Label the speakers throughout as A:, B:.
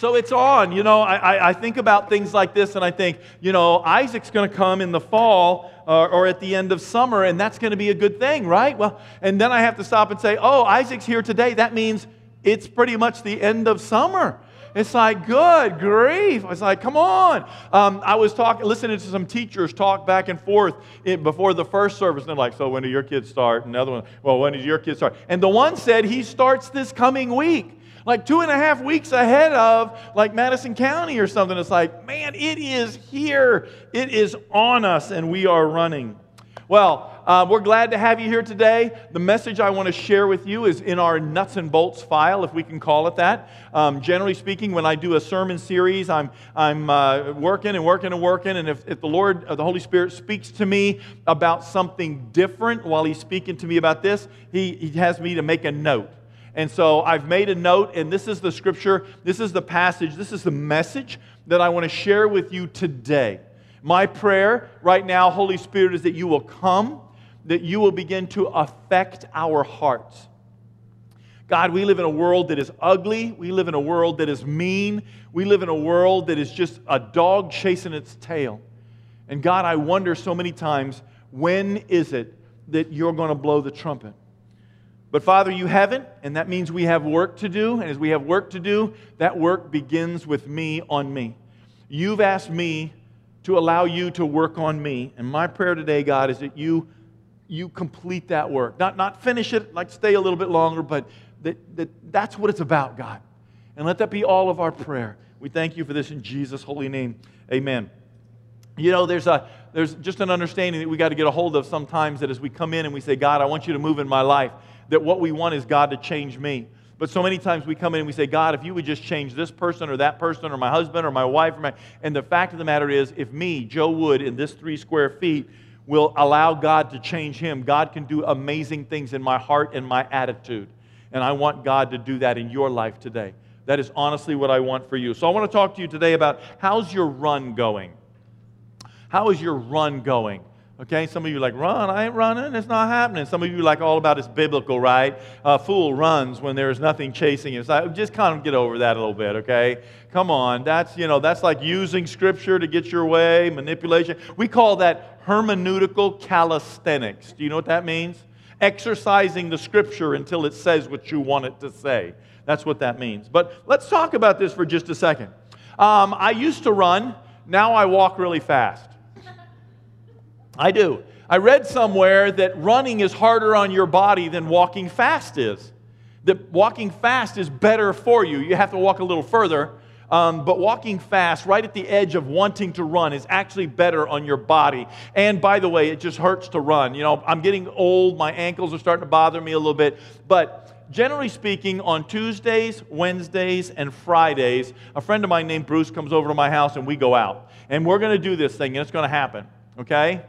A: So it's on. You know, I, I, think about things like this and I think, you know, Isaac's going to come in the fall uh, or at the end of summer, and that's going to be a good thing, right? Well, and then I have to stop and say, oh, Isaac's here today. That means it's pretty much the end of summer. It's like, good grief. It's like, come on. Um, I was talking, listening to some teachers talk back and forth in, before the first service. And they're like, so when do your kids start? Another one, well, when does your kids start? And the one said he starts this coming week like two and a half weeks ahead of like Madison County or something. It's like, man, it is here. It is on us, and we are running. Well, uh, we're glad to have you here today. The message I want to share with you is in our nuts and bolts file, if we can call it that. Um, generally speaking, when I do a sermon series, I'm, I'm uh, working and working and working. And if, if the Lord, uh, the Holy Spirit, speaks to me about something different while He's speaking to me about this, He, he has me to make a note. And so I've made a note, and this is the scripture, this is the passage, this is the message that I want to share with you today. My prayer right now, Holy Spirit, is that you will come, that you will begin to affect our hearts. God, we live in a world that is ugly. We live in a world that is mean. We live in a world that is just a dog chasing its tail. And God, I wonder so many times when is it that you're going to blow the trumpet? But Father, you haven't, and that means we have work to do. And as we have work to do, that work begins with me on me. You've asked me to allow you to work on me. And my prayer today, God, is that you, you complete that work. Not, not finish it, like stay a little bit longer, but that, that that's what it's about, God. And let that be all of our prayer. We thank you for this in Jesus' holy name. Amen. You know, there's, a, there's just an understanding that we got to get a hold of sometimes that as we come in and we say, God, I want you to move in my life, that what we want is God to change me. But so many times we come in and we say, God, if you would just change this person or that person or my husband or my wife, or my... and the fact of the matter is, if me, Joe Wood, in this three square feet, will allow God to change him, God can do amazing things in my heart and my attitude. And I want God to do that in your life today. That is honestly what I want for you. So I want to talk to you today about how's your run going? How is your run going? Okay, some of you like, run, I ain't running, it's not happening. Some of you like all about it's biblical, right? A fool runs when there is nothing chasing him. So just kind of get over that a little bit, okay? Come on, that's, you know, that's like using scripture to get your way, manipulation. We call that hermeneutical calisthenics. Do you know what that means? Exercising the scripture until it says what you want it to say. That's what that means. But let's talk about this for just a second. Um, I used to run, now I walk really fast. I do. I read somewhere that running is harder on your body than walking fast is. That walking fast is better for you. You have to walk a little further, um, but walking fast, right at the edge of wanting to run, is actually better on your body. And by the way, it just hurts to run. You know, I'm getting old, my ankles are starting to bother me a little bit, but generally speaking, on Tuesdays, Wednesdays, and Fridays, a friend of mine named Bruce comes over to my house and we go out. And we're going to do this thing, and it's going to happen, okay?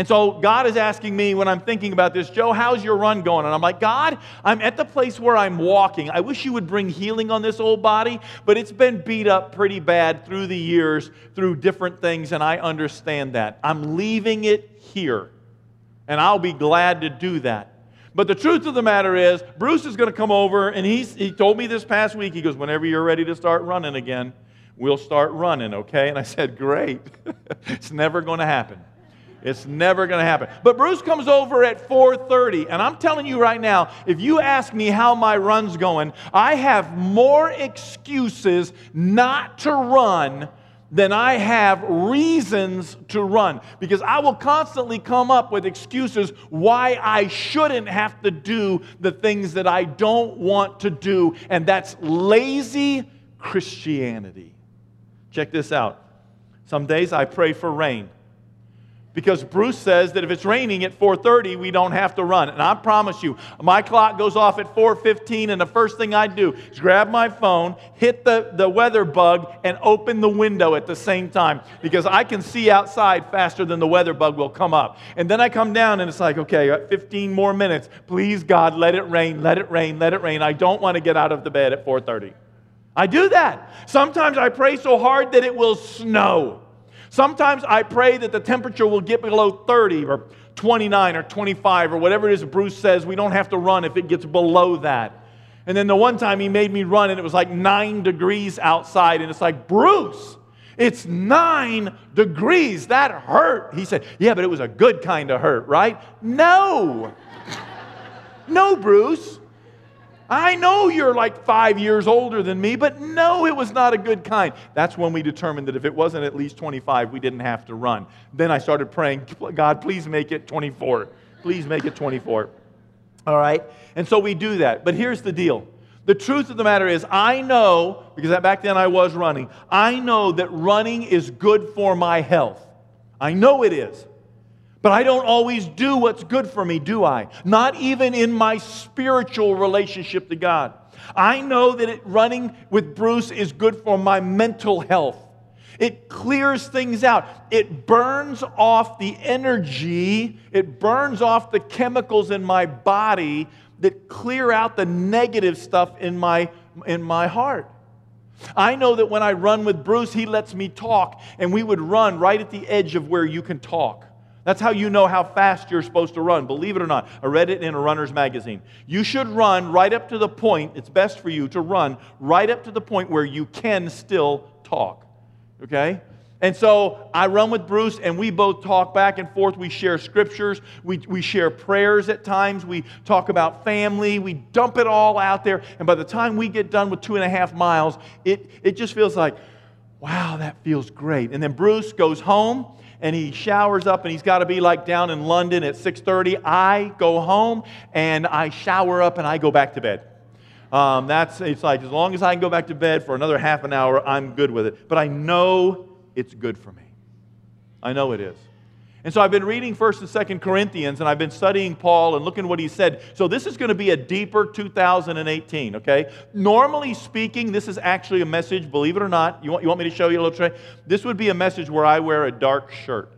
A: And so God is asking me when I'm thinking about this, Joe, how's your run going? And I'm like, God, I'm at the place where I'm walking. I wish you would bring healing on this old body, but it's been beat up pretty bad through the years through different things, and I understand that. I'm leaving it here, and I'll be glad to do that. But the truth of the matter is, Bruce is going to come over, and he's, he told me this past week, he goes, Whenever you're ready to start running again, we'll start running, okay? And I said, Great. it's never going to happen. It's never going to happen. But Bruce comes over at 4:30, and I'm telling you right now, if you ask me how my run's going, I have more excuses not to run than I have reasons to run because I will constantly come up with excuses why I shouldn't have to do the things that I don't want to do, and that's lazy Christianity. Check this out. Some days I pray for rain because Bruce says that if it's raining at 4:30, we don't have to run. And I promise you, my clock goes off at 4:15, and the first thing I do is grab my phone, hit the, the weather bug, and open the window at the same time because I can see outside faster than the weather bug will come up. And then I come down, and it's like, okay, uh, 15 more minutes. Please, God, let it rain, let it rain, let it rain. I don't want to get out of the bed at 4:30. I do that. Sometimes I pray so hard that it will snow. Sometimes I pray that the temperature will get below 30 or 29 or 25 or whatever it is Bruce says. We don't have to run if it gets below that. And then the one time he made me run and it was like nine degrees outside. And it's like, Bruce, it's nine degrees. That hurt. He said, Yeah, but it was a good kind of hurt, right? No. no, Bruce. I know you're like five years older than me, but no, it was not a good kind. That's when we determined that if it wasn't at least 25, we didn't have to run. Then I started praying, God, please make it 24. Please make it 24. All right? And so we do that. But here's the deal. The truth of the matter is, I know, because back then I was running, I know that running is good for my health. I know it is. But I don't always do what's good for me, do I? Not even in my spiritual relationship to God. I know that it, running with Bruce is good for my mental health. It clears things out. It burns off the energy, it burns off the chemicals in my body that clear out the negative stuff in my, in my heart. I know that when I run with Bruce, he lets me talk, and we would run right at the edge of where you can talk. That's how you know how fast you're supposed to run. Believe it or not, I read it in a runner's magazine. You should run right up to the point, it's best for you to run right up to the point where you can still talk. Okay? And so I run with Bruce, and we both talk back and forth. We share scriptures, we, we share prayers at times, we talk about family, we dump it all out there. And by the time we get done with two and a half miles, it, it just feels like, wow, that feels great. And then Bruce goes home and he showers up and he's got to be like down in London at 6:30. I go home and I shower up and I go back to bed. Um, that's it's like as long as I can go back to bed for another half an hour, I'm good with it. But I know it's good for me. I know it is. And so I've been reading 1st and 2nd Corinthians and I've been studying Paul and looking what he said. So this is going to be a deeper 2018, okay? Normally speaking, this is actually a message, believe it or not. You want, you want me to show you a little tray? This would be a message where I wear a dark shirt.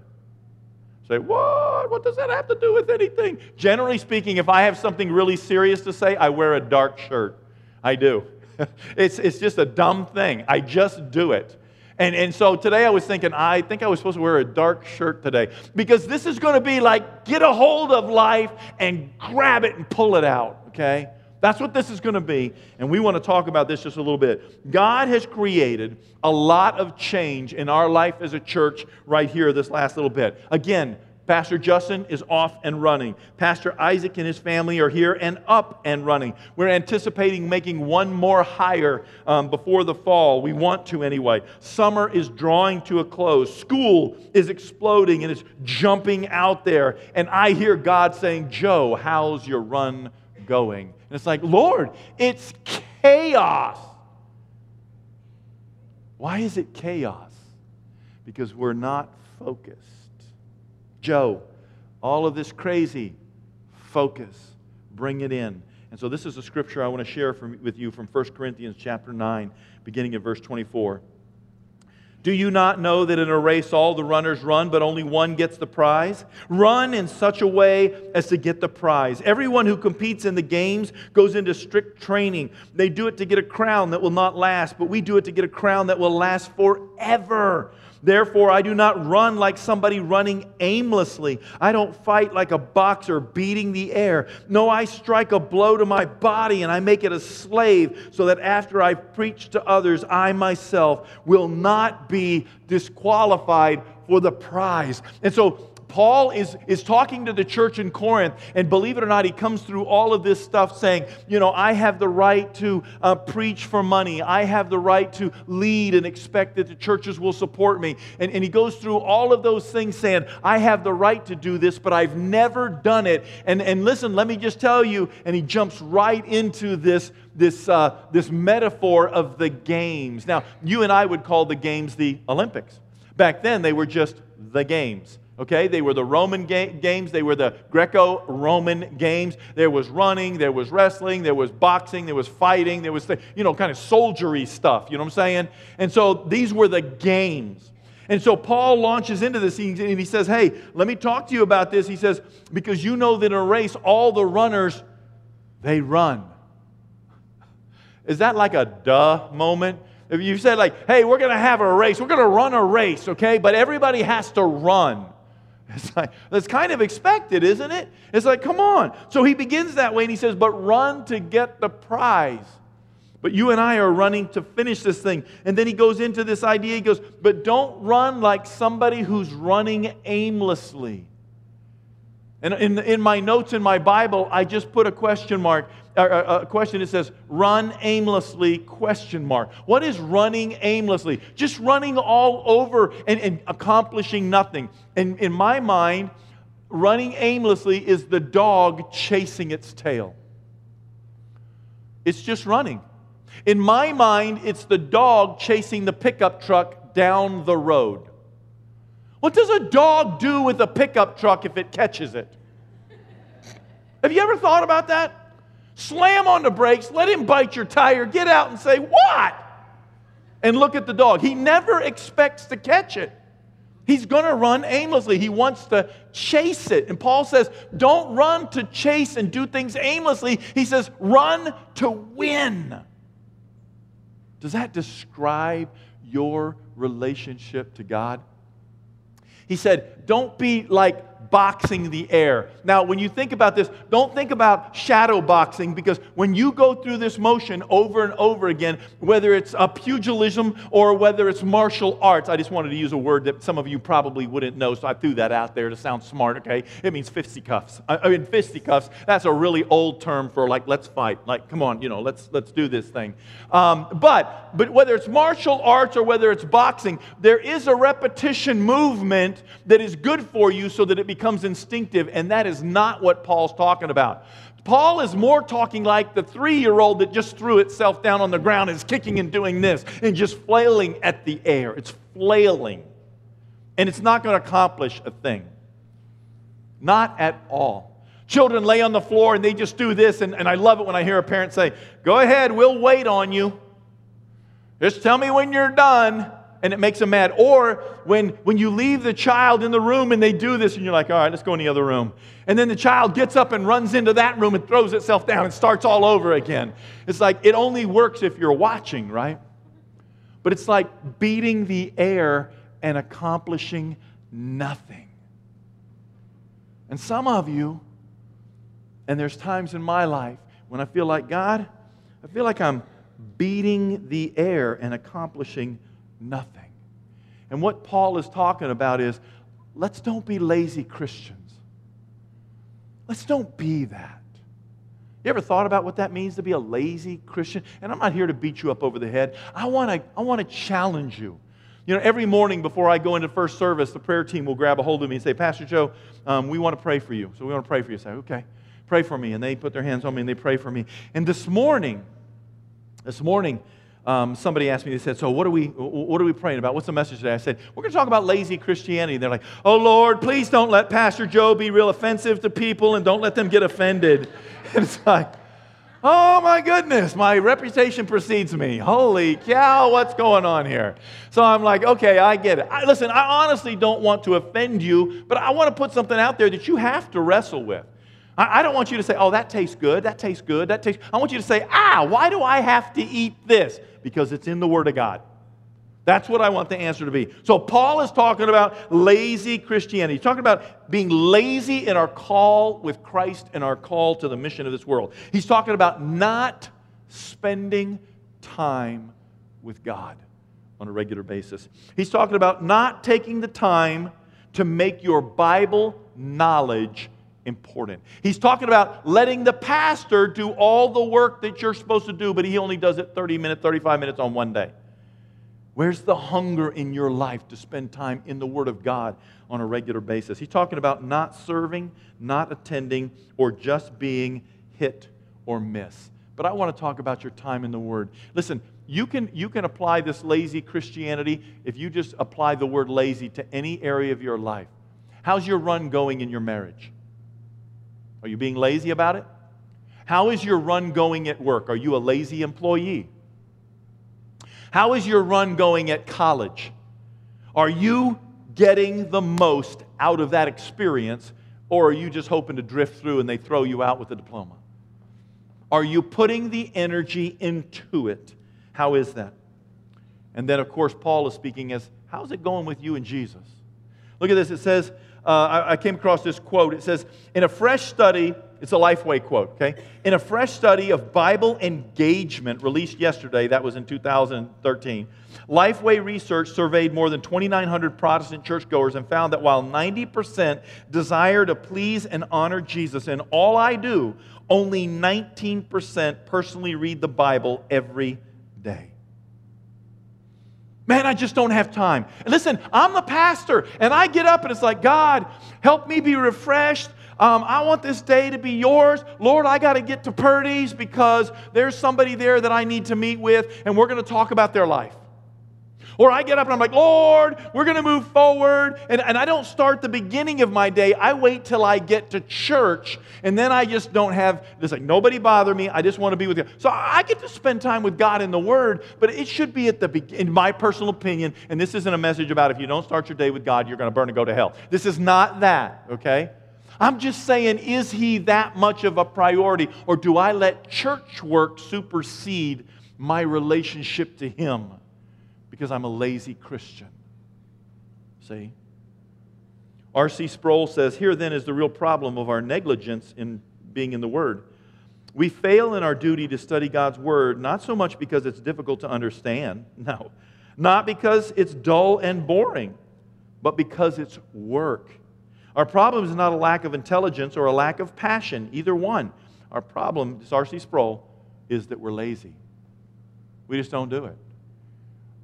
A: Say, what? What does that have to do with anything? Generally speaking, if I have something really serious to say, I wear a dark shirt. I do. it's, it's just a dumb thing. I just do it. And, and so today I was thinking, I think I was supposed to wear a dark shirt today because this is going to be like get a hold of life and grab it and pull it out, okay? That's what this is going to be. And we want to talk about this just a little bit. God has created a lot of change in our life as a church right here, this last little bit. Again, Pastor Justin is off and running. Pastor Isaac and his family are here and up and running. We're anticipating making one more hire um, before the fall. We want to anyway. Summer is drawing to a close. School is exploding and it's jumping out there. And I hear God saying, Joe, how's your run going? And it's like, Lord, it's chaos. Why is it chaos? Because we're not focused. Joe, all of this crazy, focus, bring it in. And so this is a scripture I want to share from, with you from 1 Corinthians chapter 9, beginning at verse 24. Do you not know that in a race all the runners run, but only one gets the prize? Run in such a way as to get the prize. Everyone who competes in the games goes into strict training. They do it to get a crown that will not last, but we do it to get a crown that will last forever. Therefore, I do not run like somebody running aimlessly. I don't fight like a boxer beating the air. No, I strike a blow to my body and I make it a slave so that after I've preached to others, I myself will not be disqualified for the prize. And so, Paul is, is talking to the church in Corinth, and believe it or not, he comes through all of this stuff saying, You know, I have the right to uh, preach for money. I have the right to lead and expect that the churches will support me. And, and he goes through all of those things saying, I have the right to do this, but I've never done it. And, and listen, let me just tell you, and he jumps right into this, this, uh, this metaphor of the games. Now, you and I would call the games the Olympics. Back then, they were just the games. Okay, they were the Roman ga- games, they were the Greco Roman games. There was running, there was wrestling, there was boxing, there was fighting, there was, you know, kind of soldiery stuff, you know what I'm saying? And so these were the games. And so Paul launches into this and he says, Hey, let me talk to you about this. He says, Because you know that in a race, all the runners, they run. Is that like a duh moment? If you said, like, hey, we're going to have a race, we're going to run a race, okay? But everybody has to run. It's like, that's kind of expected, isn't it? It's like, come on. So he begins that way and he says, but run to get the prize. But you and I are running to finish this thing. And then he goes into this idea. He goes, but don't run like somebody who's running aimlessly. And in, in my notes in my Bible, I just put a question mark, a question that says, run aimlessly, question mark. What is running aimlessly? Just running all over and, and accomplishing nothing. And in my mind, running aimlessly is the dog chasing its tail. It's just running. In my mind, it's the dog chasing the pickup truck down the road. What does a dog do with a pickup truck if it catches it? Have you ever thought about that? Slam on the brakes, let him bite your tire, get out and say, What? And look at the dog. He never expects to catch it. He's going to run aimlessly. He wants to chase it. And Paul says, Don't run to chase and do things aimlessly. He says, Run to win. Does that describe your relationship to God? He said, Don't be like boxing the air. Now, when you think about this, don't think about shadow boxing because when you go through this motion over and over again, whether it's a pugilism or whether it's martial arts, I just wanted to use a word that some of you probably wouldn't know, so I threw that out there to sound smart, okay? It means fisticuffs. I mean, fisticuffs, that's a really old term for like, let's fight. Like, come on, you know, let's, let's do this thing. Um, but, but whether it's martial arts or whether it's boxing, there is a repetition movement that is good for you so that it becomes instinctive, and that is not what Paul's talking about. Paul is more talking like the three year old that just threw itself down on the ground and is kicking and doing this and just flailing at the air. It's flailing. And it's not going to accomplish a thing. Not at all. Children lay on the floor and they just do this, and, and I love it when I hear a parent say, Go ahead, we'll wait on you. Just tell me when you're done and it makes them mad. Or when, when you leave the child in the room and they do this and you're like, all right, let's go in the other room. And then the child gets up and runs into that room and throws itself down and starts all over again. It's like it only works if you're watching, right? But it's like beating the air and accomplishing nothing. And some of you, and there's times in my life when I feel like, God, I feel like I'm beating the air and accomplishing nothing. And what Paul is talking about is let's don't be lazy Christians. Let's don't be that. You ever thought about what that means to be a lazy Christian? And I'm not here to beat you up over the head. I want to I want to challenge you. You know, every morning before I go into first service, the prayer team will grab a hold of me and say, Pastor Joe, um, we want to pray for you. So we want to pray for you. I say, okay, pray for me. And they put their hands on me and they pray for me. And this morning, this morning, um, somebody asked me, they said, So, what are, we, what are we praying about? What's the message today? I said, We're going to talk about lazy Christianity. They're like, Oh, Lord, please don't let Pastor Joe be real offensive to people and don't let them get offended. And it's like, Oh my goodness, my reputation precedes me. Holy cow, what's going on here? So I'm like, okay, I get it. I, listen, I honestly don't want to offend you, but I want to put something out there that you have to wrestle with. I, I don't want you to say, oh, that tastes good, that tastes good, that tastes. I want you to say, ah, why do I have to eat this? Because it's in the Word of God. That's what I want the answer to be. So, Paul is talking about lazy Christianity. He's talking about being lazy in our call with Christ and our call to the mission of this world. He's talking about not spending time with God on a regular basis. He's talking about not taking the time to make your Bible knowledge important. He's talking about letting the pastor do all the work that you're supposed to do, but he only does it 30 minutes, 35 minutes on one day. Where's the hunger in your life to spend time in the Word of God on a regular basis? He's talking about not serving, not attending, or just being hit or miss. But I want to talk about your time in the Word. Listen, you can, you can apply this lazy Christianity if you just apply the word lazy to any area of your life. How's your run going in your marriage? Are you being lazy about it? How is your run going at work? Are you a lazy employee? How is your run going at college? Are you getting the most out of that experience, or are you just hoping to drift through and they throw you out with a diploma? Are you putting the energy into it? How is that? And then, of course, Paul is speaking as how's it going with you and Jesus? Look at this. It says, uh, I, I came across this quote. It says, In a fresh study, it's a Lifeway quote, okay? In a fresh study of Bible engagement released yesterday, that was in 2013, Lifeway Research surveyed more than 2,900 Protestant churchgoers and found that while 90% desire to please and honor Jesus in all I do, only 19% personally read the Bible every day. Man, I just don't have time. Listen, I'm the pastor, and I get up and it's like, God, help me be refreshed. Um, I want this day to be yours. Lord, I got to get to Purdy's because there's somebody there that I need to meet with, and we're going to talk about their life. Or I get up and I'm like, Lord, we're going to move forward. And, and I don't start the beginning of my day. I wait till I get to church. And then I just don't have, this like, nobody bother me. I just want to be with you. So I get to spend time with God in the Word, but it should be at the beginning, in my personal opinion. And this isn't a message about if you don't start your day with God, you're going to burn and go to hell. This is not that, okay? I'm just saying, is he that much of a priority? Or do I let church work supersede my relationship to him? Because I'm a lazy Christian. See? R.C. Sproul says, Here then is the real problem of our negligence in being in the Word. We fail in our duty to study God's Word, not so much because it's difficult to understand, no, not because it's dull and boring, but because it's work. Our problem is not a lack of intelligence or a lack of passion, either one. Our problem, R.C. Sproul, is that we're lazy. We just don't do it.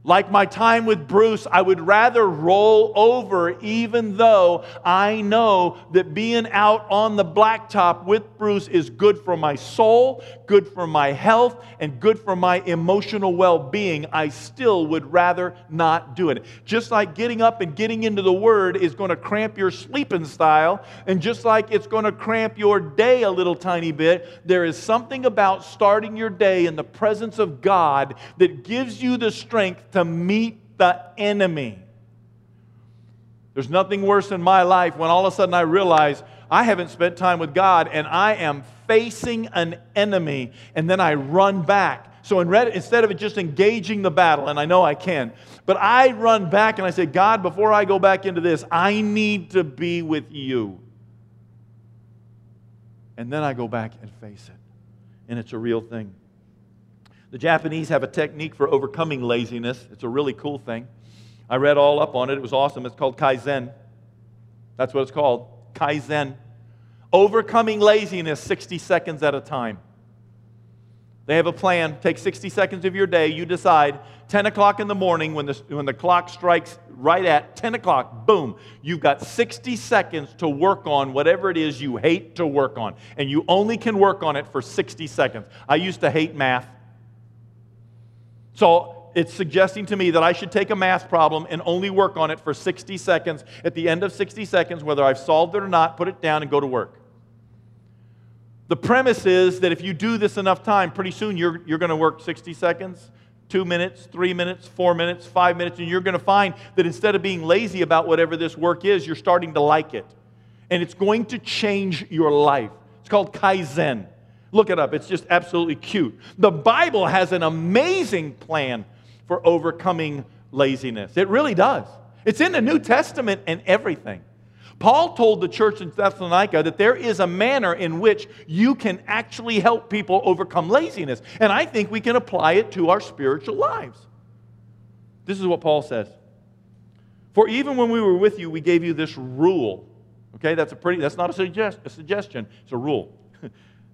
A: Like my time with Bruce, I would rather roll over, even though I know that being out on the blacktop with Bruce is good for my soul, good for my health, and good for my emotional well being. I still would rather not do it. Just like getting up and getting into the Word is going to cramp your sleeping style, and just like it's going to cramp your day a little tiny bit, there is something about starting your day in the presence of God that gives you the strength to to meet the enemy. There's nothing worse in my life when all of a sudden I realize I haven't spent time with God and I am facing an enemy, and then I run back. So instead of just engaging the battle, and I know I can, but I run back and I say, God, before I go back into this, I need to be with you. And then I go back and face it. And it's a real thing. The Japanese have a technique for overcoming laziness. It's a really cool thing. I read all up on it. It was awesome. It's called Kaizen. That's what it's called Kaizen. Overcoming laziness 60 seconds at a time. They have a plan. Take 60 seconds of your day. You decide 10 o'clock in the morning when the, when the clock strikes right at 10 o'clock, boom, you've got 60 seconds to work on whatever it is you hate to work on. And you only can work on it for 60 seconds. I used to hate math. So it's suggesting to me that I should take a math problem and only work on it for 60 seconds. At the end of 60 seconds, whether I've solved it or not, put it down and go to work. The premise is that if you do this enough time, pretty soon you're, you're going to work 60 seconds, two minutes, three minutes, four minutes, five minutes, and you're going to find that instead of being lazy about whatever this work is, you're starting to like it. And it's going to change your life. It's called Kaizen. Look it up, it's just absolutely cute. The Bible has an amazing plan for overcoming laziness. It really does. It's in the New Testament and everything. Paul told the church in Thessalonica that there is a manner in which you can actually help people overcome laziness. And I think we can apply it to our spiritual lives. This is what Paul says. For even when we were with you, we gave you this rule. Okay, that's a pretty that's not a, suggest, a suggestion, it's a rule.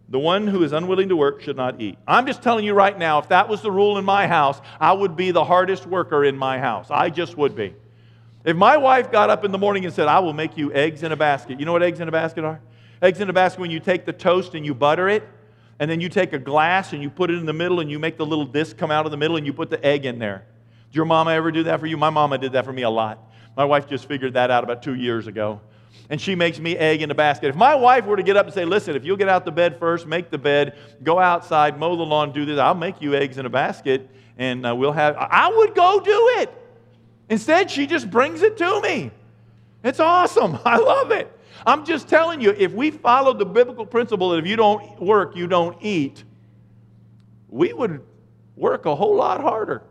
A: The one who is unwilling to work should not eat. I'm just telling you right now, if that was the rule in my house, I would be the hardest worker in my house. I just would be. If my wife got up in the morning and said, I will make you eggs in a basket, you know what eggs in a basket are? Eggs in a basket when you take the toast and you butter it, and then you take a glass and you put it in the middle and you make the little disc come out of the middle and you put the egg in there. Did your mama ever do that for you? My mama did that for me a lot. My wife just figured that out about two years ago and she makes me egg in the basket. If my wife were to get up and say, Listen, if you'll get out the bed first, make the bed, go outside, mow the lawn, do this, I'll make you eggs in a basket, and uh, we'll have, I would go do it. Instead, she just brings it to me. It's awesome. I love it. I'm just telling you, if we followed the biblical principle that if you don't work, you don't eat, we would work a whole lot harder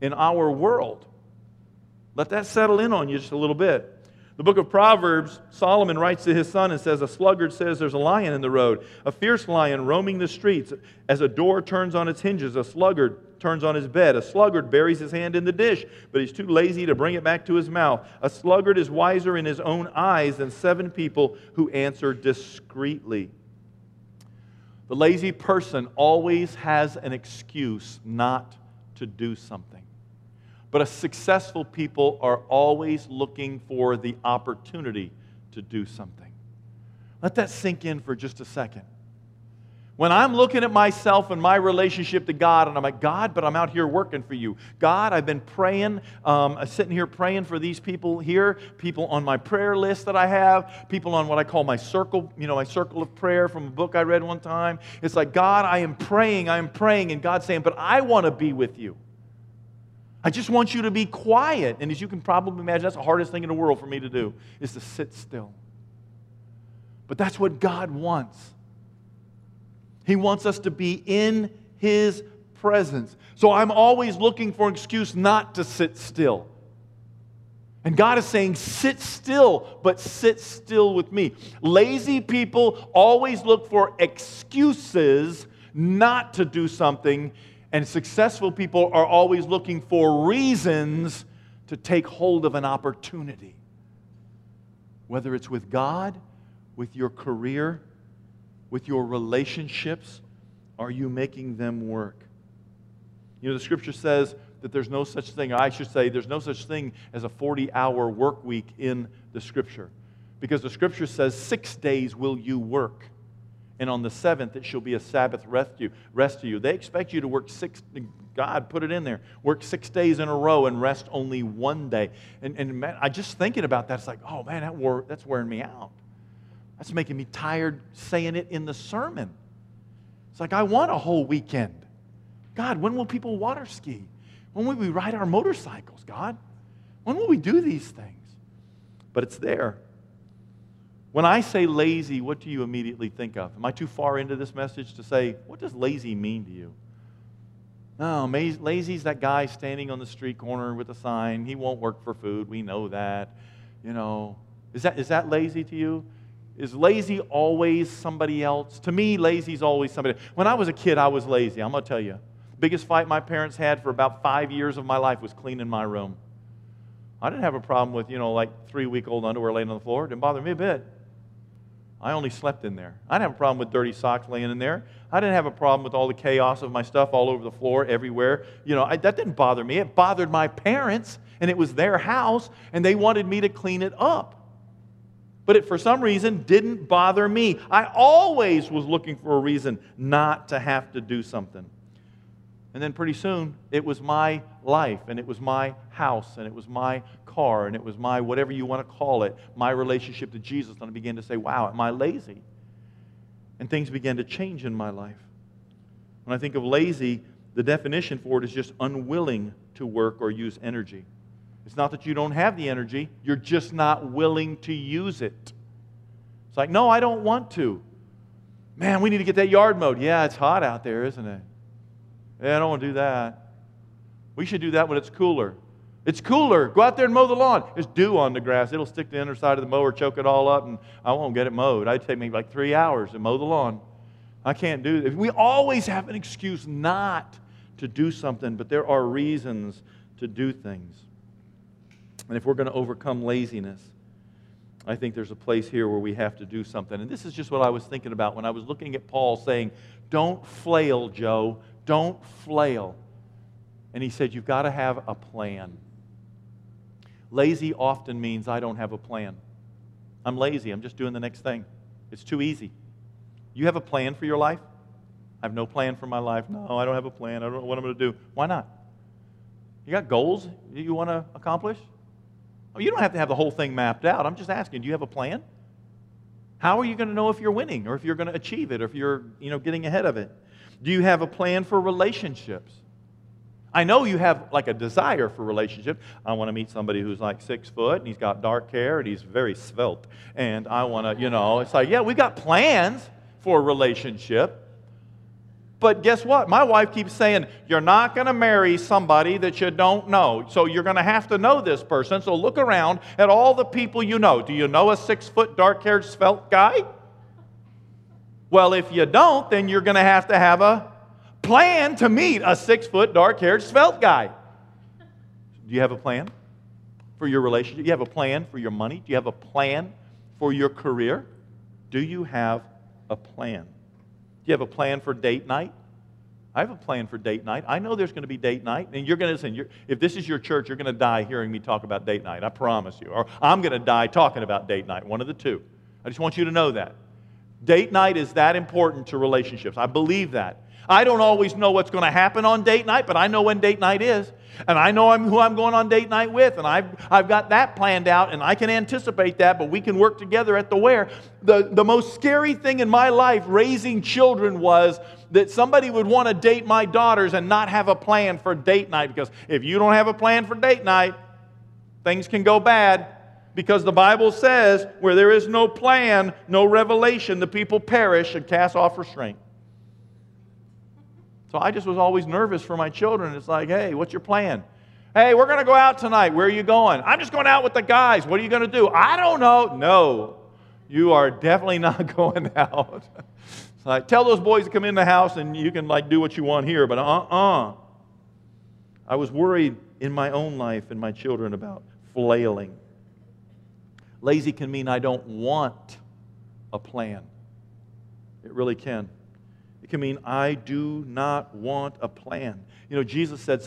A: in our world. Let that settle in on you just a little bit. The book of Proverbs, Solomon writes to his son and says, A sluggard says there's a lion in the road, a fierce lion roaming the streets. As a door turns on its hinges, a sluggard turns on his bed. A sluggard buries his hand in the dish, but he's too lazy to bring it back to his mouth. A sluggard is wiser in his own eyes than seven people who answer discreetly. The lazy person always has an excuse not to do something. But a successful people are always looking for the opportunity to do something. Let that sink in for just a second. When I'm looking at myself and my relationship to God, and I'm like, God, but I'm out here working for you. God, I've been praying, um, I'm sitting here praying for these people here, people on my prayer list that I have, people on what I call my circle, you know, my circle of prayer from a book I read one time. It's like, God, I am praying, I am praying, and God's saying, but I want to be with you. I just want you to be quiet. And as you can probably imagine, that's the hardest thing in the world for me to do, is to sit still. But that's what God wants. He wants us to be in His presence. So I'm always looking for an excuse not to sit still. And God is saying, sit still, but sit still with me. Lazy people always look for excuses not to do something and successful people are always looking for reasons to take hold of an opportunity. Whether it's with God, with your career, with your relationships, are you making them work? You know, the scripture says that there's no such thing, I should say, there's no such thing as a 40 hour work week in the scripture. Because the scripture says, six days will you work and on the seventh it shall be a Sabbath rest to you. Rest to you. They expect you to work six. God put it in there. Work six days in a row and rest only one day. And, and man, I just thinking about that. It's like, oh man, that wore, that's wearing me out. That's making me tired saying it in the sermon. It's like I want a whole weekend. God, when will people water ski? When will we ride our motorcycles? God, when will we do these things? But it's there. When I say lazy, what do you immediately think of? Am I too far into this message to say, what does lazy mean to you? No, lazy's that guy standing on the street corner with a sign. He won't work for food. We know that. You know, is that, is that lazy to you? Is lazy always somebody else? To me, lazy's always somebody. When I was a kid, I was lazy. I'm going to tell you. The biggest fight my parents had for about five years of my life was cleaning my room. I didn't have a problem with, you know, like three week old underwear laying on the floor. It didn't bother me a bit. I only slept in there. I didn't have a problem with dirty socks laying in there. I didn't have a problem with all the chaos of my stuff all over the floor, everywhere. You know, I, that didn't bother me. It bothered my parents, and it was their house, and they wanted me to clean it up. But it, for some reason, didn't bother me. I always was looking for a reason not to have to do something. And then pretty soon, it was my life, and it was my house, and it was my car, and it was my whatever you want to call it, my relationship to Jesus. And I began to say, wow, am I lazy? And things began to change in my life. When I think of lazy, the definition for it is just unwilling to work or use energy. It's not that you don't have the energy, you're just not willing to use it. It's like, no, I don't want to. Man, we need to get that yard mowed. Yeah, it's hot out there, isn't it? Yeah, I don't want to do that. We should do that when it's cooler. It's cooler. Go out there and mow the lawn. There's dew on the grass. It'll stick to the underside of the mower, choke it all up, and I won't get it mowed. It'd take me like three hours to mow the lawn. I can't do it. We always have an excuse not to do something, but there are reasons to do things. And if we're going to overcome laziness, I think there's a place here where we have to do something. And this is just what I was thinking about when I was looking at Paul saying, Don't flail, Joe. Don't flail. And he said, You've got to have a plan. Lazy often means I don't have a plan. I'm lazy. I'm just doing the next thing. It's too easy. You have a plan for your life? I have no plan for my life. No, I don't have a plan. I don't know what I'm going to do. Why not? You got goals that you want to accomplish? Oh, you don't have to have the whole thing mapped out. I'm just asking, do you have a plan? How are you going to know if you're winning or if you're going to achieve it or if you're, you know, getting ahead of it? Do you have a plan for relationships? I know you have like a desire for relationship. I want to meet somebody who's like six foot and he's got dark hair and he's very svelte. And I want to, you know, it's like, yeah, we got plans for a relationship. But guess what? My wife keeps saying, You're not going to marry somebody that you don't know. So you're going to have to know this person. So look around at all the people you know. Do you know a six foot, dark haired, svelte guy? Well, if you don't, then you're going to have to have a plan to meet a six foot, dark haired, svelte guy. Do you have a plan for your relationship? Do you have a plan for your money? Do you have a plan for your career? Do you have a plan? Do you have a plan for date night? I have a plan for date night. I know there's going to be date night, and you're going to listen. if this is your church, you're going to die hearing me talk about date night. I promise you. Or I'm going to die talking about date night. One of the two. I just want you to know that. Date night is that important to relationships. I believe that. I don't always know what's going to happen on date night, but I know when date night is. And I know I'm, who I'm going on date night with, and I've, I've got that planned out, and I can anticipate that, but we can work together at the where. The, the most scary thing in my life raising children was that somebody would want to date my daughters and not have a plan for date night, because if you don't have a plan for date night, things can go bad. Because the Bible says, where there is no plan, no revelation, the people perish and cast off restraint. So I just was always nervous for my children. It's like, hey, what's your plan? Hey, we're going to go out tonight. Where are you going? I'm just going out with the guys. What are you going to do? I don't know. No, you are definitely not going out. It's like, tell those boys to come in the house and you can like do what you want here, but uh-uh. I was worried in my own life and my children about flailing. Lazy can mean I don't want a plan. It really can It can mean I do not want a plan. You know, Jesus said,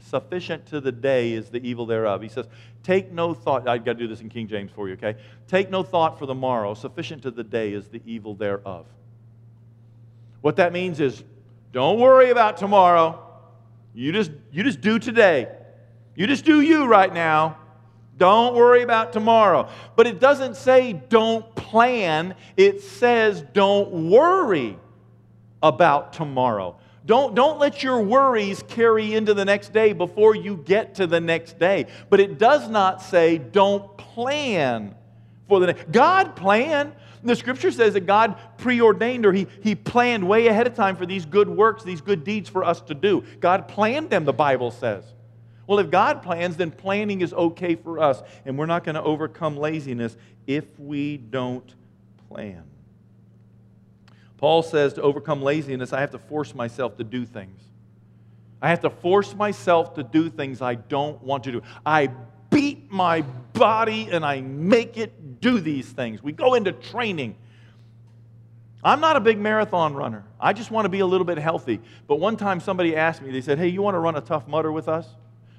A: sufficient to the day is the evil thereof. He says, take no thought. I've got to do this in King James for you, okay? Take no thought for the morrow. Sufficient to the day is the evil thereof. What that means is, don't worry about tomorrow. You just, you just do today. You just do you right now. Don't worry about tomorrow. But it doesn't say don't plan, it says don't worry about tomorrow. Don't, don't let your worries carry into the next day before you get to the next day. But it does not say don't plan for the next. God planned. The scripture says that God preordained or he, he planned way ahead of time for these good works, these good deeds for us to do. God planned them, the Bible says. Well, if God plans, then planning is okay for us, and we're not going to overcome laziness if we don't plan. Paul says to overcome laziness, I have to force myself to do things. I have to force myself to do things I don't want to do. I beat my body and I make it do these things. We go into training. I'm not a big marathon runner. I just want to be a little bit healthy. But one time somebody asked me, they said, Hey, you want to run a Tough Mudder with us?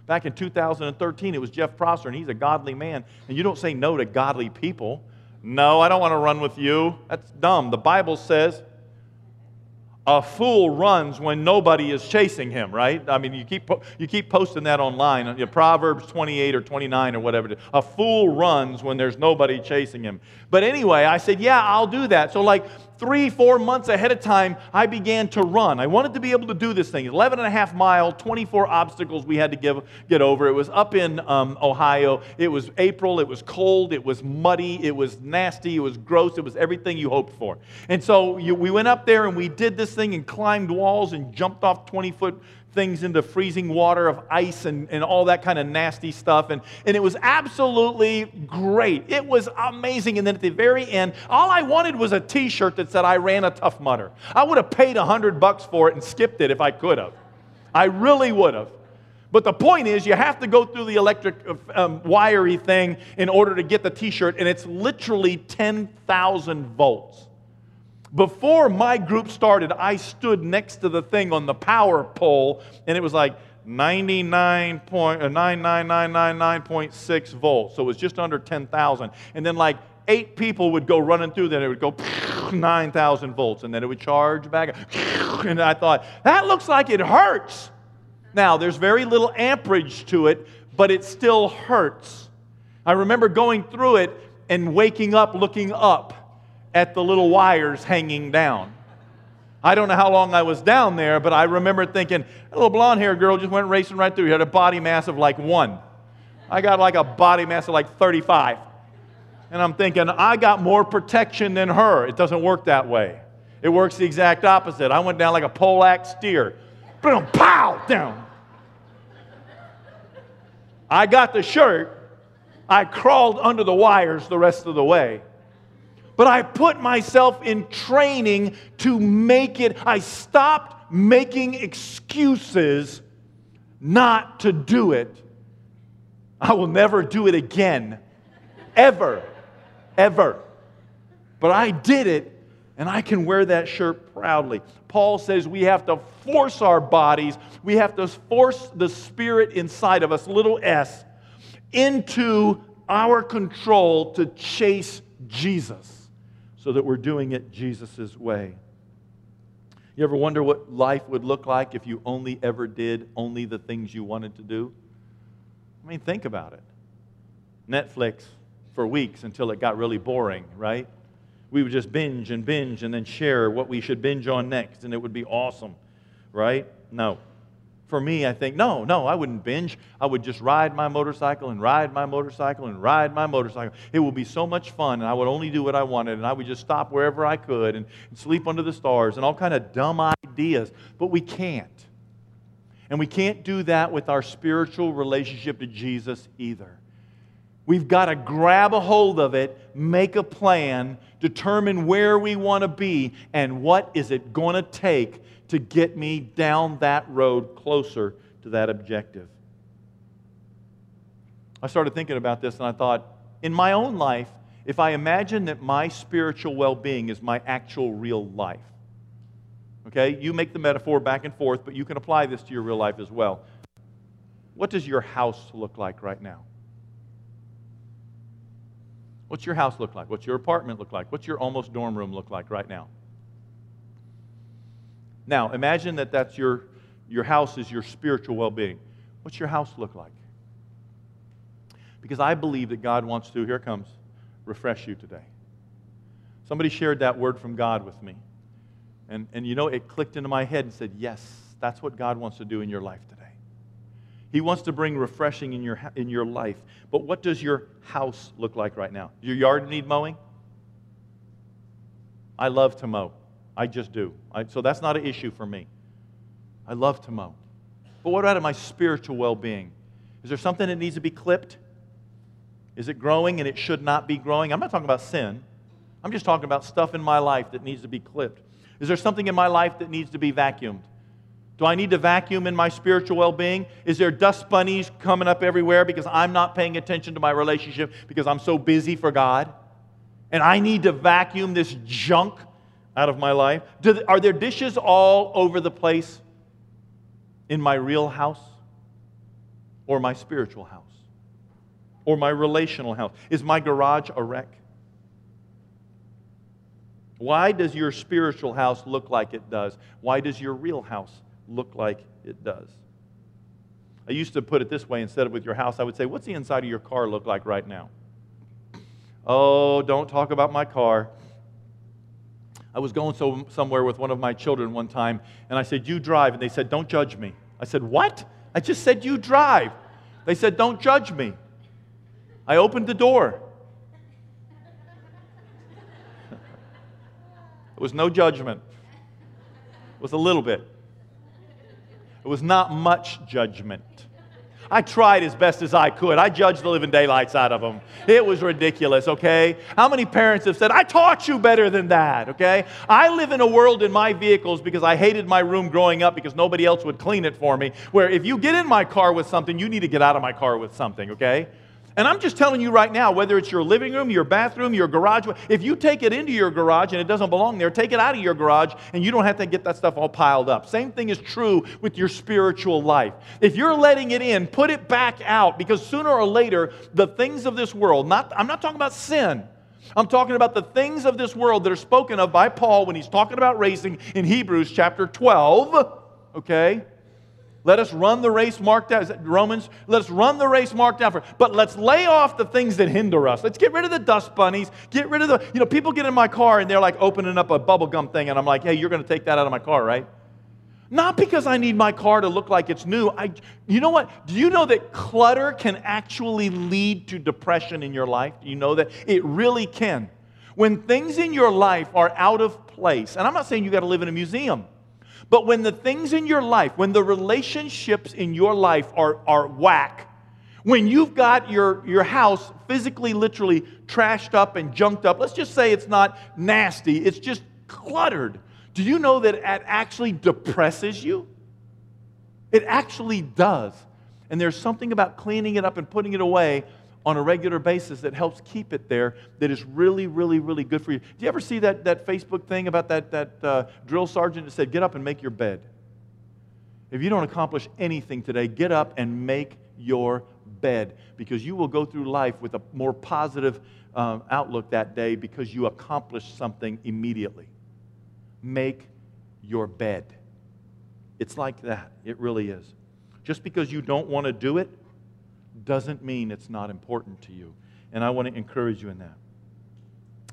A: Back in 2013, it was Jeff Prosser, and he's a godly man. And you don't say no to godly people. No, I don't want to run with you. That's dumb. The Bible says a fool runs when nobody is chasing him, right? I mean, you keep, you keep posting that online, you know, Proverbs 28 or 29 or whatever. A fool runs when there's nobody chasing him. But anyway, I said, yeah, I'll do that. So, like, three, four months ahead of time, I began to run. I wanted to be able to do this thing. 11 and a half mile, 24 obstacles we had to give, get over. It was up in um, Ohio. It was April. It was cold. It was muddy. It was nasty. It was gross. It was everything you hoped for. And so you, we went up there and we did this thing and climbed walls and jumped off 20 foot things into freezing water of ice and, and all that kind of nasty stuff. And, and it was absolutely great. It was amazing. And then at the very end, all I wanted was a t shirt that said, I ran a Tough Mudder. I would have paid a 100 bucks for it and skipped it if I could have. I really would have. But the point is, you have to go through the electric um, wiry thing in order to get the t shirt, and it's literally 10,000 volts. Before my group started, I stood next to the thing on the power pole, and it was like 99.99999.6 uh, volts. So it was just under 10,000. And then like eight people would go running through there, and it would go 9,000 volts, and then it would charge back. And I thought, that looks like it hurts. Now, there's very little amperage to it, but it still hurts. I remember going through it and waking up looking up at the little wires hanging down. I don't know how long I was down there, but I remember thinking, a little blonde haired girl just went racing right through. He had a body mass of like one. I got like a body mass of like 35. And I'm thinking, I got more protection than her. It doesn't work that way. It works the exact opposite. I went down like a poleaxe steer. Boom, pow, down. I got the shirt. I crawled under the wires the rest of the way. But I put myself in training to make it. I stopped making excuses not to do it. I will never do it again. Ever. Ever. But I did it, and I can wear that shirt proudly. Paul says we have to force our bodies, we have to force the spirit inside of us, little s, into our control to chase Jesus so that we're doing it Jesus' way. You ever wonder what life would look like if you only ever did only the things you wanted to do? I mean, think about it. Netflix for weeks until it got really boring, right? We would just binge and binge and then share what we should binge on next, and it would be awesome, right? No. For me, I think, no, no, I wouldn't binge. I would just ride my motorcycle and ride my motorcycle and ride my motorcycle. It would be so much fun, and I would only do what I wanted, and I would just stop wherever I could and, and sleep under the stars and all kind of dumb ideas. But we can't. And we can't do that with our spiritual relationship to Jesus either. We've got to grab a hold of it, make a plan, determine where we want to be, and what is it going to take to get me down that road closer to that objective. I started thinking about this and I thought, in my own life, if I imagine that my spiritual well being is my actual real life, Okay? You make the metaphor back and forth, but you can apply this to your real life as well. What does your house look like right now? What's your house look like? What's your apartment look like? What's your almost dorm room look like right now? Now, imagine that that's your, your house is your spiritual well being. What's your house look like? Because I believe that God wants to, here comes, refresh you today. Somebody shared that word from God with me. And, and you know, it clicked into my head and said, Yes, that's what God wants to do in your life today. He wants to bring refreshing in your, in your life. But what does your house look like right now? Your yard need mowing? I love to mow. I just do. I, so that's not an issue for me. I love to mow. But what about my spiritual well being? Is there something that needs to be clipped? Is it growing and it should not be growing? I'm not talking about sin. I'm just talking about stuff in my life that needs to be clipped. Is there something in my life that needs to be vacuumed? Do I need to vacuum in my spiritual well being? Is there dust bunnies coming up everywhere because I'm not paying attention to my relationship because I'm so busy for God? And I need to vacuum this junk out of my life? Do, are there dishes all over the place in my real house or my spiritual house or my relational house? Is my garage a wreck? Why does your spiritual house look like it does? Why does your real house look like it does? I used to put it this way instead of with your house, I would say, What's the inside of your car look like right now? Oh, don't talk about my car. I was going so, somewhere with one of my children one time, and I said, You drive. And they said, Don't judge me. I said, What? I just said, You drive. They said, Don't judge me. I opened the door. It was no judgment, it was a little bit. It was not much judgment. I tried as best as I could. I judged the living daylights out of them. It was ridiculous, okay? How many parents have said, I taught you better than that, okay? I live in a world in my vehicles because I hated my room growing up because nobody else would clean it for me, where if you get in my car with something, you need to get out of my car with something, okay? And I'm just telling you right now, whether it's your living room, your bathroom, your garage, if you take it into your garage and it doesn't belong there, take it out of your garage and you don't have to get that stuff all piled up. Same thing is true with your spiritual life. If you're letting it in, put it back out because sooner or later, the things of this world, not, I'm not talking about sin. I'm talking about the things of this world that are spoken of by Paul when he's talking about raising in Hebrews chapter 12, okay? Let us run the race marked out. Romans, let us run the race marked out for. But let's lay off the things that hinder us. Let's get rid of the dust bunnies. Get rid of the, you know, people get in my car and they're like opening up a bubble gum thing, and I'm like, hey, you're going to take that out of my car, right? Not because I need my car to look like it's new. I, you know what? Do you know that clutter can actually lead to depression in your life? Do you know that? It really can. When things in your life are out of place. And I'm not saying you got to live in a museum. But when the things in your life, when the relationships in your life are, are whack, when you've got your, your house physically, literally trashed up and junked up, let's just say it's not nasty, it's just cluttered. Do you know that it actually depresses you? It actually does. And there's something about cleaning it up and putting it away on a regular basis that helps keep it there that is really, really, really good for you. Do you ever see that, that Facebook thing about that, that uh, drill sergeant that said, Get up and make your bed? If you don't accomplish anything today, get up and make your bed because you will go through life with a more positive um, outlook that day because you accomplished something immediately. Make your bed. It's like that. It really is. Just because you don't want to do it doesn't mean it's not important to you. And I want to encourage you in that.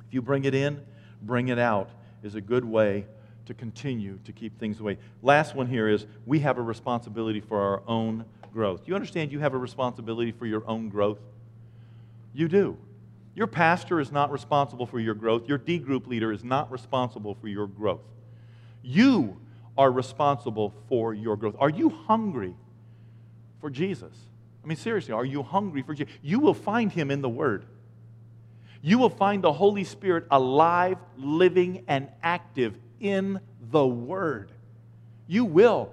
A: If you bring it in, bring it out is a good way to continue to keep things away. Last one here is we have a responsibility for our own growth. You understand you have a responsibility for your own growth? You do. Your pastor is not responsible for your growth. Your D group leader is not responsible for your growth. You are responsible for your growth. Are you hungry for Jesus? I mean, seriously, are you hungry for Jesus? You will find him in the Word. You will find the Holy Spirit alive, living, and active in the Word. You will.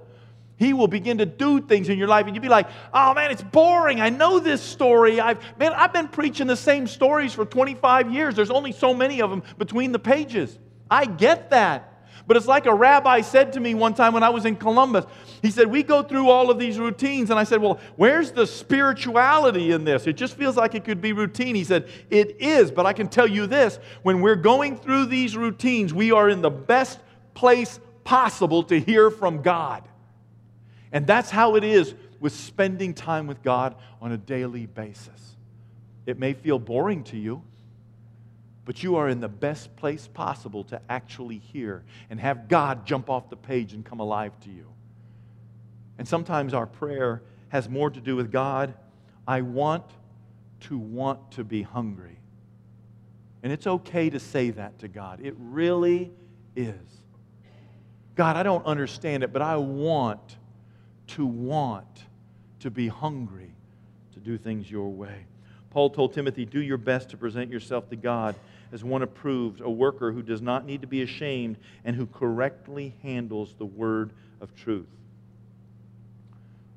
A: He will begin to do things in your life, and you'll be like, oh man, it's boring. I know this story. I've, man, I've been preaching the same stories for 25 years. There's only so many of them between the pages. I get that. But it's like a rabbi said to me one time when I was in Columbus. He said, We go through all of these routines. And I said, Well, where's the spirituality in this? It just feels like it could be routine. He said, It is, but I can tell you this when we're going through these routines, we are in the best place possible to hear from God. And that's how it is with spending time with God on a daily basis. It may feel boring to you but you are in the best place possible to actually hear and have God jump off the page and come alive to you. And sometimes our prayer has more to do with God, I want to want to be hungry. And it's okay to say that to God. It really is. God, I don't understand it, but I want to want to be hungry to do things your way. Paul told Timothy, Do your best to present yourself to God as one approved, a worker who does not need to be ashamed and who correctly handles the word of truth.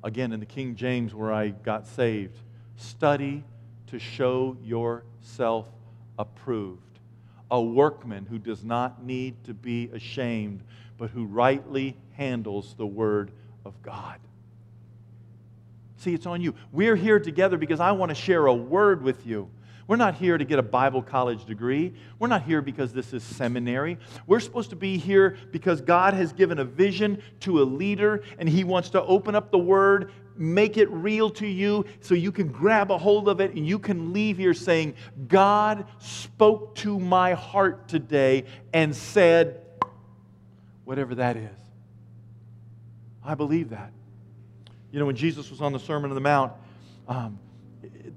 A: Again, in the King James, where I got saved, study to show yourself approved. A workman who does not need to be ashamed, but who rightly handles the word of God. See, it's on you. We're here together because I want to share a word with you. We're not here to get a Bible college degree. We're not here because this is seminary. We're supposed to be here because God has given a vision to a leader and He wants to open up the Word, make it real to you so you can grab a hold of it and you can leave here saying, God spoke to my heart today and said, whatever that is. I believe that. You know, when Jesus was on the Sermon on the Mount, um,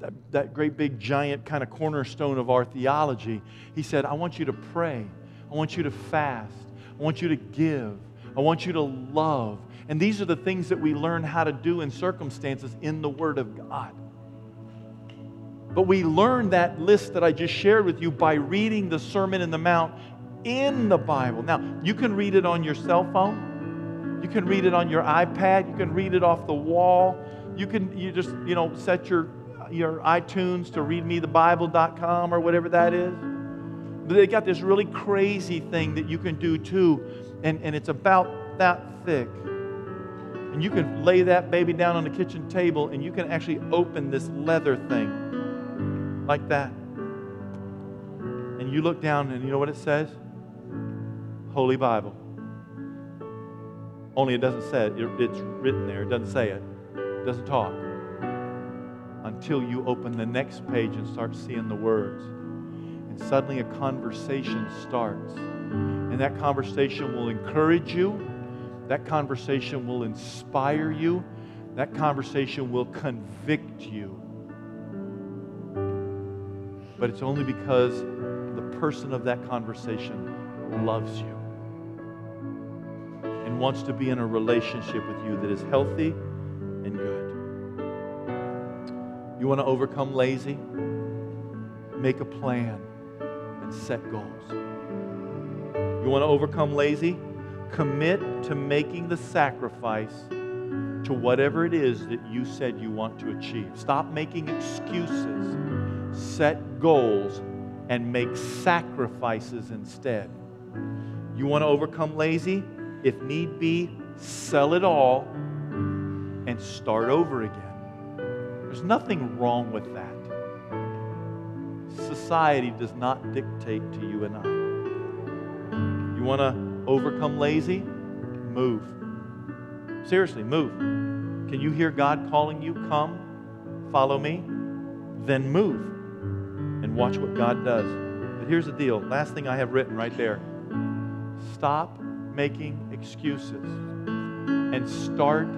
A: that, that great big giant kind of cornerstone of our theology, he said, I want you to pray. I want you to fast. I want you to give. I want you to love. And these are the things that we learn how to do in circumstances in the Word of God. But we learn that list that I just shared with you by reading the Sermon in the Mount in the Bible. Now, you can read it on your cell phone. You can read it on your iPad. You can read it off the wall. You can you just, you know, set your your iTunes to readmethebible.com or whatever that is. But they got this really crazy thing that you can do too, and, and it's about that thick. And you can lay that baby down on the kitchen table and you can actually open this leather thing like that. And you look down and you know what it says? Holy Bible. Only it doesn't say it. It's written there. It doesn't say it. It doesn't talk until you open the next page and start seeing the words. And suddenly a conversation starts. And that conversation will encourage you, that conversation will inspire you, that conversation will convict you. But it's only because the person of that conversation loves you. And wants to be in a relationship with you that is healthy and good. Want to overcome lazy? Make a plan and set goals. You want to overcome lazy? Commit to making the sacrifice to whatever it is that you said you want to achieve. Stop making excuses. Set goals and make sacrifices instead. You want to overcome lazy? If need be, sell it all and start over again. There's nothing wrong with that. Society does not dictate to you and I. You want to overcome lazy? Move. Seriously, move. Can you hear God calling you? Come, follow me. Then move and watch what God does. But here's the deal last thing I have written right there stop making excuses and start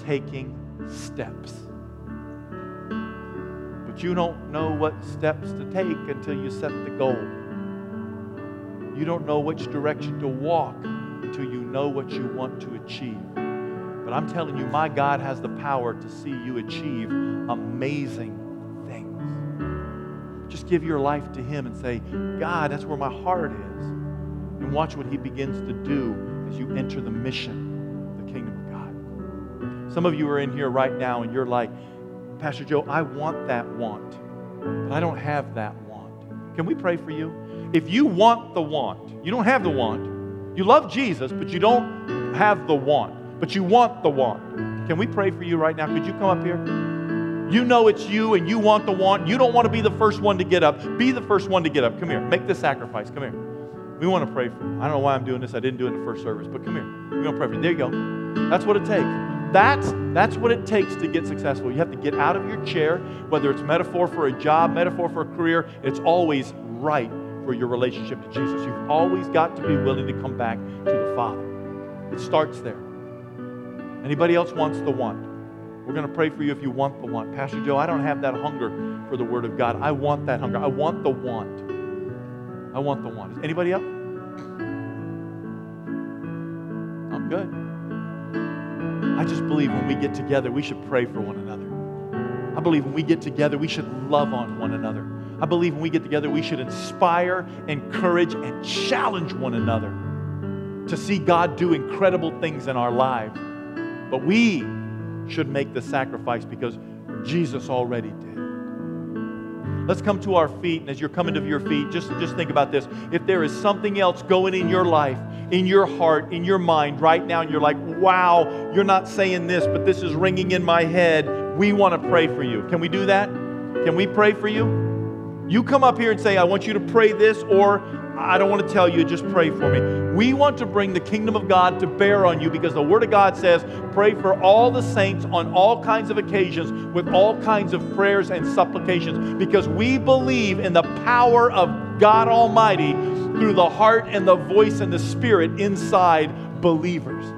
A: taking steps. You don't know what steps to take until you set the goal. You don't know which direction to walk until you know what you want to achieve. But I'm telling you, my God has the power to see you achieve amazing things. Just give your life to Him and say, God, that's where my heart is. And watch what He begins to do as you enter the mission the kingdom of God. Some of you are in here right now and you're like, Pastor Joe, I want that want, but I don't have that want. Can we pray for you? If you want the want, you don't have the want. You love Jesus, but you don't have the want, but you want the want. Can we pray for you right now? Could you come up here? You know it's you and you want the want. You don't want to be the first one to get up. Be the first one to get up. Come here. Make the sacrifice. Come here. We want to pray for you. I don't know why I'm doing this. I didn't do it in the first service, but come here. We're going to pray for you. There you go. That's what it takes. That's, that's what it takes to get successful. You have to get out of your chair, whether it's metaphor for a job, metaphor for a career, it's always right for your relationship to Jesus. You've always got to be willing to come back to the Father. It starts there. Anybody else wants the want? We're going to pray for you if you want the want. Pastor Joe, I don't have that hunger for the Word of God. I want that hunger. I want the want. I want the want. Anybody else? I'm good. I just believe when we get together, we should pray for one another. I believe when we get together, we should love on one another. I believe when we get together, we should inspire, encourage, and challenge one another to see God do incredible things in our lives. But we should make the sacrifice because Jesus already did. Let's come to our feet, and as you're coming to your feet, just, just think about this. If there is something else going in your life, in your heart, in your mind right now, and you're like, wow, you're not saying this, but this is ringing in my head, we want to pray for you. Can we do that? Can we pray for you? You come up here and say, I want you to pray this, or I don't want to tell you, just pray for me. We want to bring the kingdom of God to bear on you because the Word of God says, pray for all the saints on all kinds of occasions with all kinds of prayers and supplications because we believe in the power of God Almighty through the heart and the voice and the spirit inside believers.